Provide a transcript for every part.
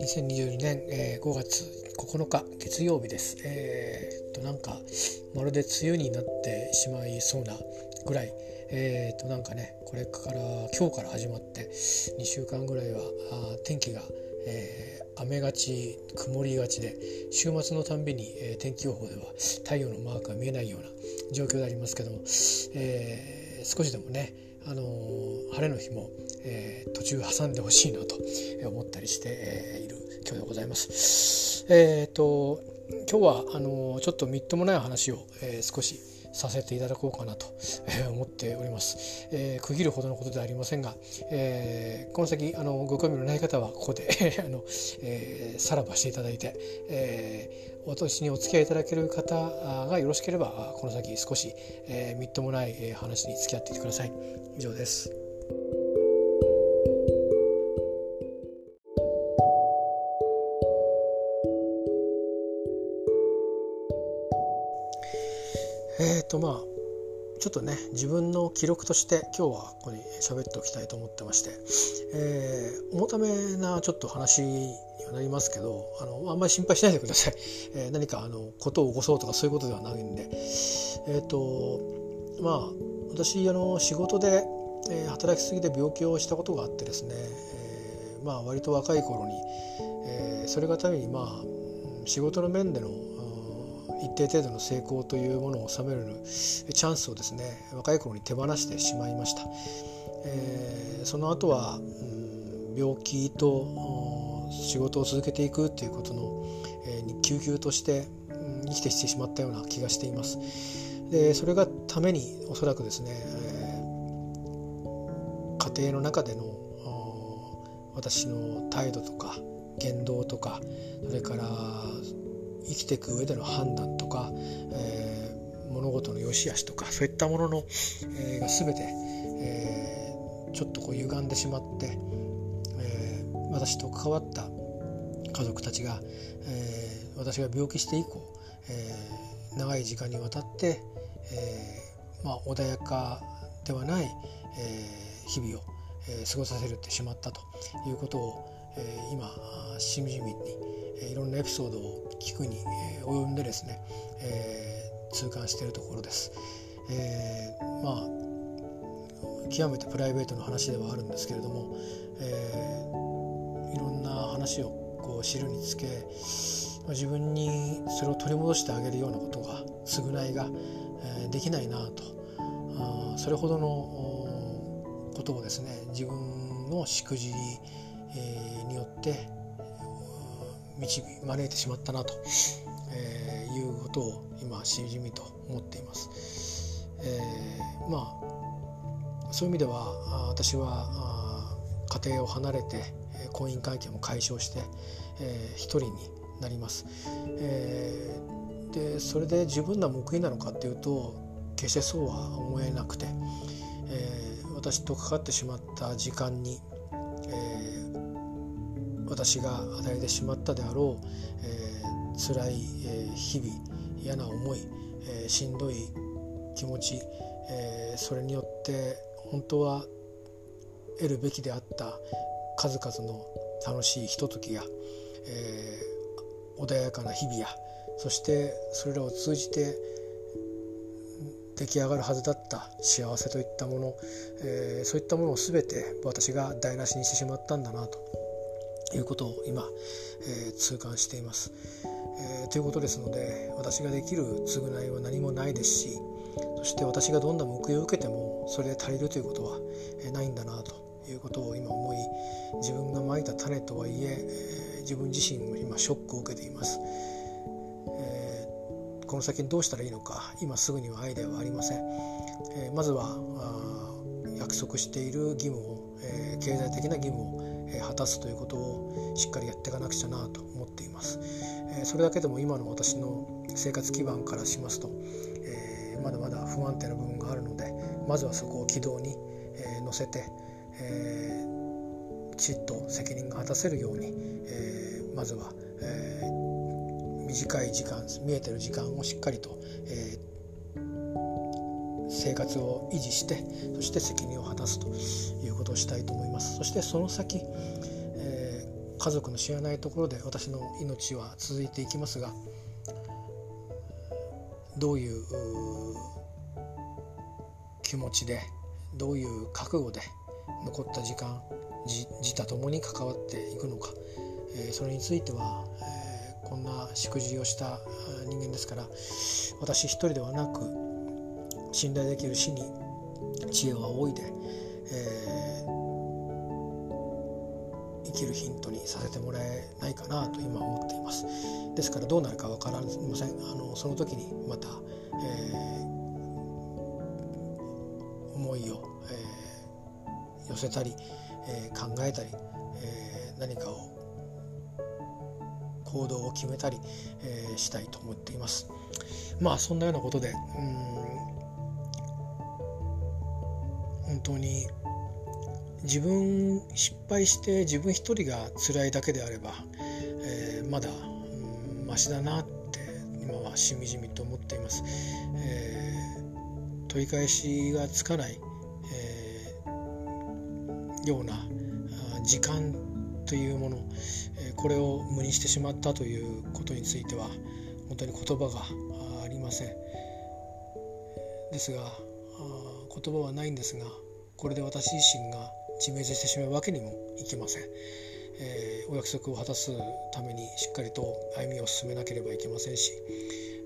2022年、えー、5月9日月曜日です。えー、となんかまるで梅雨になってしまいそうなぐらい、えー、となんかねこれから今日から始まって2週間ぐらいはあ天気が、えー、雨がち曇りがちで週末のたんびに、えー、天気予報では太陽のマークが見えないような状況でありますけども、えー、少しでもねあの晴れの日も、えー、途中挟んでほしいなと思ったりして、えー、いる今日でございます。えっ、ー、と今日はあのちょっとみっともない話を、えー、少しさせていただこうかなと思っております。えー、区切るほどのことではありませんが、えー、この先あのご興味のない方はここで あの、えー、さらばしていただいて、えー、私にお付き合いいただける方がよろしければこの先少し、えー、みっともない話に付き合っていてください。以上です。えっ、ー、とまあちょっとね自分の記録として今日はここに喋っておきたいと思ってまして、えー、重ためなちょっと話にはなりますけどあのあんまり心配しないでください、えー、何かあのことを起こそうとかそういうことではないんで。えっ、ー、とまあ私あの仕事で、えー、働きすぎで病気をしたことがあってですね、えー、まあ割と若い頃に、えー、それがためにまあ仕事の面での一定程度の成功というものを収めるチャンスをですね若い頃に手放してしまいました、えー、その後は、うん、病気と仕事を続けていくっていうことの、えー、救急として、うん、生きてきてしまったような気がしています。でそれがためにおそらくですね、えー、家庭の中での私の態度とか言動とかそれから生きていく上での判断とか、えー、物事の良し悪しとかそういったものの、えー、が全て、えー、ちょっとこう歪んでしまって、えー、私と関わった家族たちが、えー、私が病気して以降、えー、長い時間にわたって、えーまあ、穏やかではない、えー、日々を、えー、過ごさせるってしまったということを、えー、今しみじみにいろんなエピソードを聞くに及んでですね、えー、痛感しているところです。えー、まあ極めてプライベートの話ではあるんですけれども、えー、いろんな話をこう知るにつけ自分にそれを取り戻してあげるようなことが償いが、えー、できないなとあそれほどのことをですね自分のしくじり、えー、によって導招いてしまったなと、えー、いうことを今しみじみと思っています。えー、まあそういう意味では私は家庭を離れて婚姻関係も解消して、えー、一人になります。えー、でそれで十分な報いなのかっていうと決してそうは思えなくて、えー、私と関わってしまった時間に私が与えてしまったであろう、えー、辛い、えー、日々嫌な思い、えー、しんどい気持ち、えー、それによって本当は得るべきであった数々の楽しいひとときや、えー、穏やかな日々やそしてそれらを通じて出来上がるはずだった幸せといったもの、えー、そういったものを全て私が台無しにしてしまったんだなと。いうことを今、えー、痛感しています、えー、ということですので私ができる償いは何もないですしそして私がどんな報いを受けてもそれで足りるということは、えー、ないんだなということを今思い自分がまいた種とはいええー、自分自身も今ショックを受けています、えー、この先どうしたらいいのか今すぐにはアイデアはありません、えー、まずは約束している義務を、えー、経済的な義務を果たすということをしっかりやっていかなくちゃなと思っています。それだけでも今の私の生活基盤からしますと、えまだまだ不安定な部分があるのでまずはそこを軌道に、え乗せて、えきちっと責任が果たせるように、えまずは、え短い時間見えてる時間をしっかりと、え生活を維持してそして責任を果たすということをしたいと思います。そしてその先、えー、家族の知らないところで私の命は続いていきますがどういう気持ちでどういう覚悟で残った時間自他ともに関わっていくのか、えー、それについては、えー、こんな祝辞をした人間ですから私一人ではなく信頼できる死に知恵を仰いで、えー、生きるヒントにさせてもらえないかなと今思っています。ですからどうなるか分かりません。あのその時にまた、えー、思いを、えー、寄せたり、えー、考えたり、えー、何かを行動を決めたり、えー、したいと思っています。まあそんなようなことでうん本当に自分失敗して自分一人が辛いだけであれば、えー、まだ、うん、マシだなって今はしみじみと思っています、えー、取り返しがつかない、えー、ような時間というもの、えこれを無にしてしまったということについては本当に言葉がありません。ですが言葉はないんですがこれで私自身が自滅してしまうわけにもいきません、えー、お約束を果たすためにしっかりと歩みを進めなければいけませんし、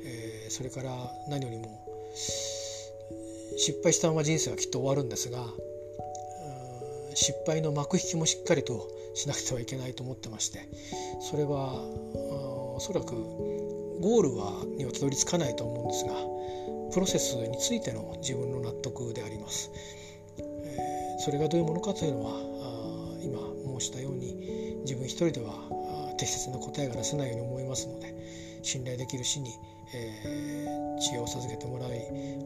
えー、それから何よりも失敗したまま人生はきっと終わるんですが失敗の幕引きもしっかりとしなくてはいけないと思ってましてそれはおそらくゴールはにはたどり着かないと思うんですがプロセスについての自分の納得であります。それがどういうものかというのは今申したように自分一人では適切な答えが出せないように思いますので信頼できる死に、えー、知恵を授けてもらい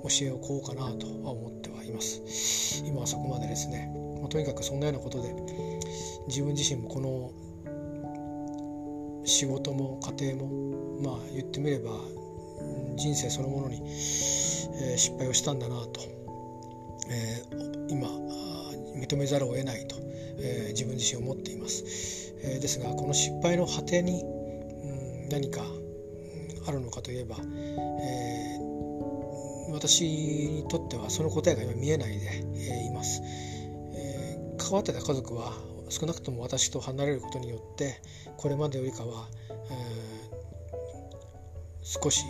教えをこうかなとは思ってはいます。今はそこまでですね、まあ、とにかくそんなようなことで自分自身もこの仕事も家庭もまあ言ってみれば人生そのものに、え、失敗をしたんだなと、えー、今認めざるを得ないと、えー、自分自身思っています、えですがこの失敗の果てに、うん、何か、あるのかといえば、え私にとってはその答えが今見えないで、えいます、え関わってた家族は少なくとも私と離れることによってこれまでよりかは、え少し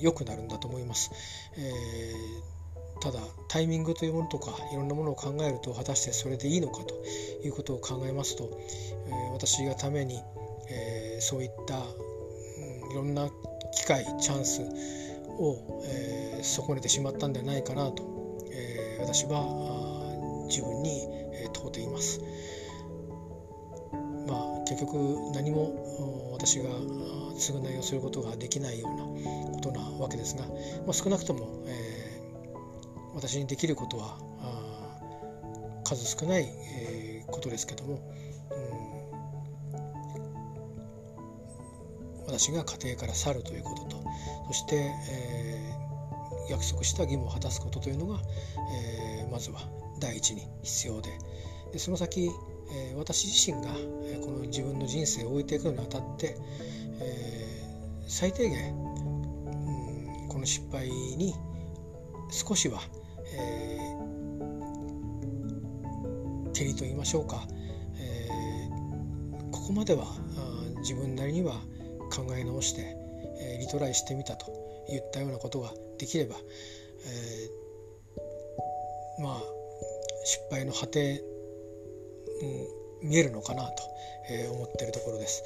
良、えくなるんだと思います。えー、ただタイミングというものとかいろんなものを考えると果たしてそれでいいのかということを考えますと、えー、私がために、えー、そういった、うん、いろんな機会チャンスを、えー、損ねてしまったんではないかなと、えー、私は自分に、えー、問うています。まあ、結局何も私が償いをすることができないようなことなわけですが、まあ、少なくとも、えー、私にできることは数少ない、えー、ことですけども、うん、私が家庭から去るということとそして、えー、約束した義務を果たすことというのが、えー、まずは第一に必要ででその先、えー、私自身が、えこの自分の人生を置いていくのにあたって、えー、最低限、うん、この失敗に少しは、えー、照りと言いましょうか、えー、ここまでは自分なりには考え直して、えー、リトライしてみたといったようなことができれば、えー、まあ失敗の果て、うん、見えるのかなと、えー、思ってるところです。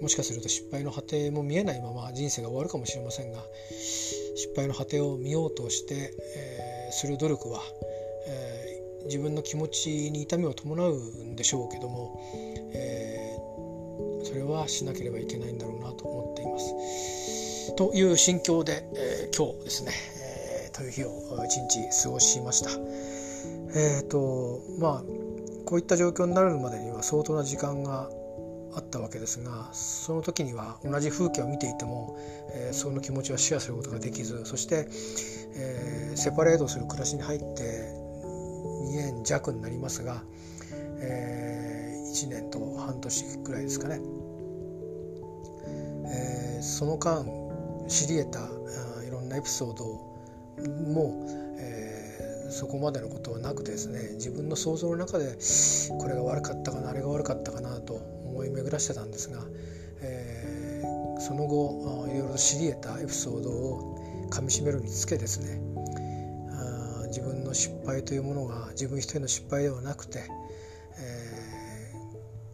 もしかすると失敗の果ても見えないまま人生が終わるかもしれませんが失敗の果てを見ようとして、えー、する努力は、えー、自分の気持ちに痛みを伴うんでしょうけども、えー、それはしなければいけないんだろうなと思っています。という心境で、え今日ですね、えという日を一日過ごしました。えっ、とまあこういった状況になるまでには相当な時間があったわけですがその時には同じ風景を見ていても、えー、その気持ちはシェアすることができずそして、えー、セパレートする暮らしに入って2年弱になりますが、えー、1年と半年くらいですかね、えー、その間知り得たいろんなエピソードも、えー、そこまでのことはなくてですね自分の想像の中でこれが悪かったかなあれが悪かったかなと思い巡らしてたんですが、えー、その後いろいろ知り得たエピソードをかみしめるにつけですねあ自分の失敗というものが自分一人の失敗ではなくて、え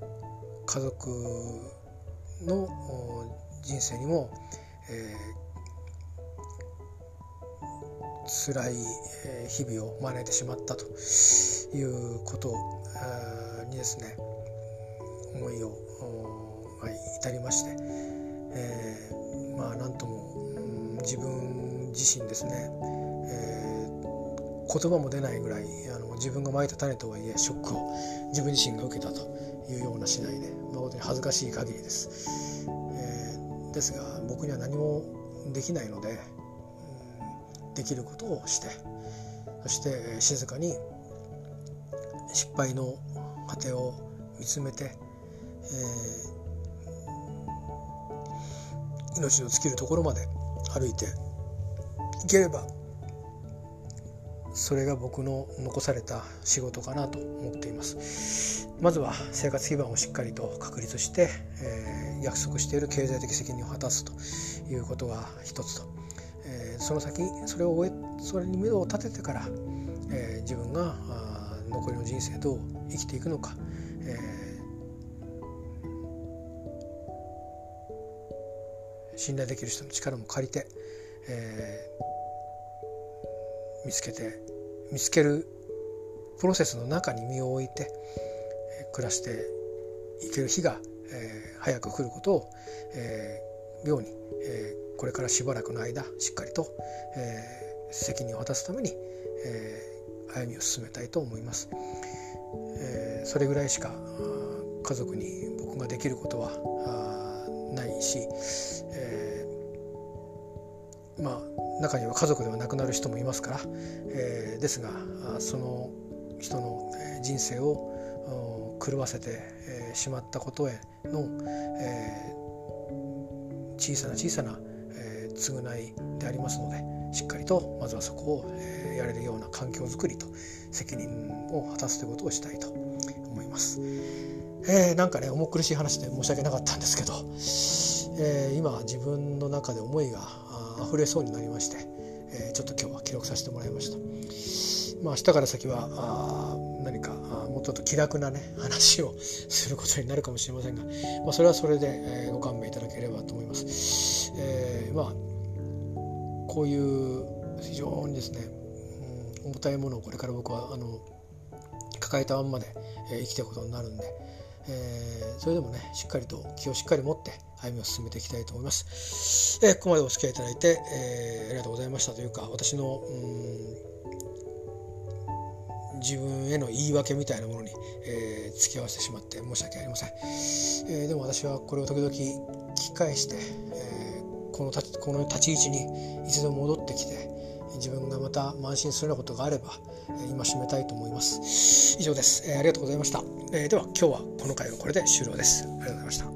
ー、家族の人生にも、えー、辛い日々を招いてしまったということにですね思いを至りまして、えー、まあ何とも、うん、自分自身ですね、えー、言葉も出ないぐらいあの自分がまいた種とはいえショックを自分自身が受けたというような次第で誠に恥ずかしい限りです。えー、ですが僕には何もできないので、うん、できることをしてそして静かに失敗の果てを見つめて、え命の尽きるところまで歩いていければそれが僕の残された仕事かなと思っています。まずは生活基盤をしっかりと確立して、えー、約束している経済的責任を果たすということが一つと、えー、その先それを終えそれに目処を立ててから、えー、自分が残りの人生どう生きていくのか、えー信頼できる人の力も借りて、えー、見つけて見つけるプロセスの中に身を置いて、えー、暮らしていける日が、えー、早く来ることを、えー、ように、えー、これからしばらくの間しっかりと、えー、責任を果たすために、えー、歩みを進めたいと思います。えー、それぐらいしか家族に僕ができることはないし、えー、まあ中には家族では亡くなる人もいますから、えー、ですがその人の人生を狂わせてしまったことへの、えー、小さな小さな、えー、償いでありますのでしっかりとまずはそこを、え、やれるような環境づくりと責任を果たすということをしたいと思います。えー、なんかね重苦しい話で申し訳なかったんですけど、えー、今自分の中で思いが溢れそうになりまして、えー、ちょっと今日は記録させてもらいました。まあ明日から先はあ何かあもうちょっと気楽なね話をすることになるかもしれませんが、まあ、それはそれで、えー、ご勘弁いただければと思います。えー、まあこういう非常にですね、うん、重たいものをこれから僕はあの抱えたまんまで、えー、生きていくことになるんで、えー、それでもねしっかりと気をしっかり持って歩みを進めていきたいと思います。えー、ここまでお付き合いいただいて、えー、ありがとうございましたというか私の自分への言い訳みたいなものに、えー、付き合わせてしまって申し訳ありません、えー、でも私はこれを時々聞き返して、えー、この立この立ち位置に一度戻ってきて自分がまた慢心するようなことがあれば、今締めたいと思います。以上です、えありがとうございました、えでは今日はこの回はこれで終了です。ありがとうございました。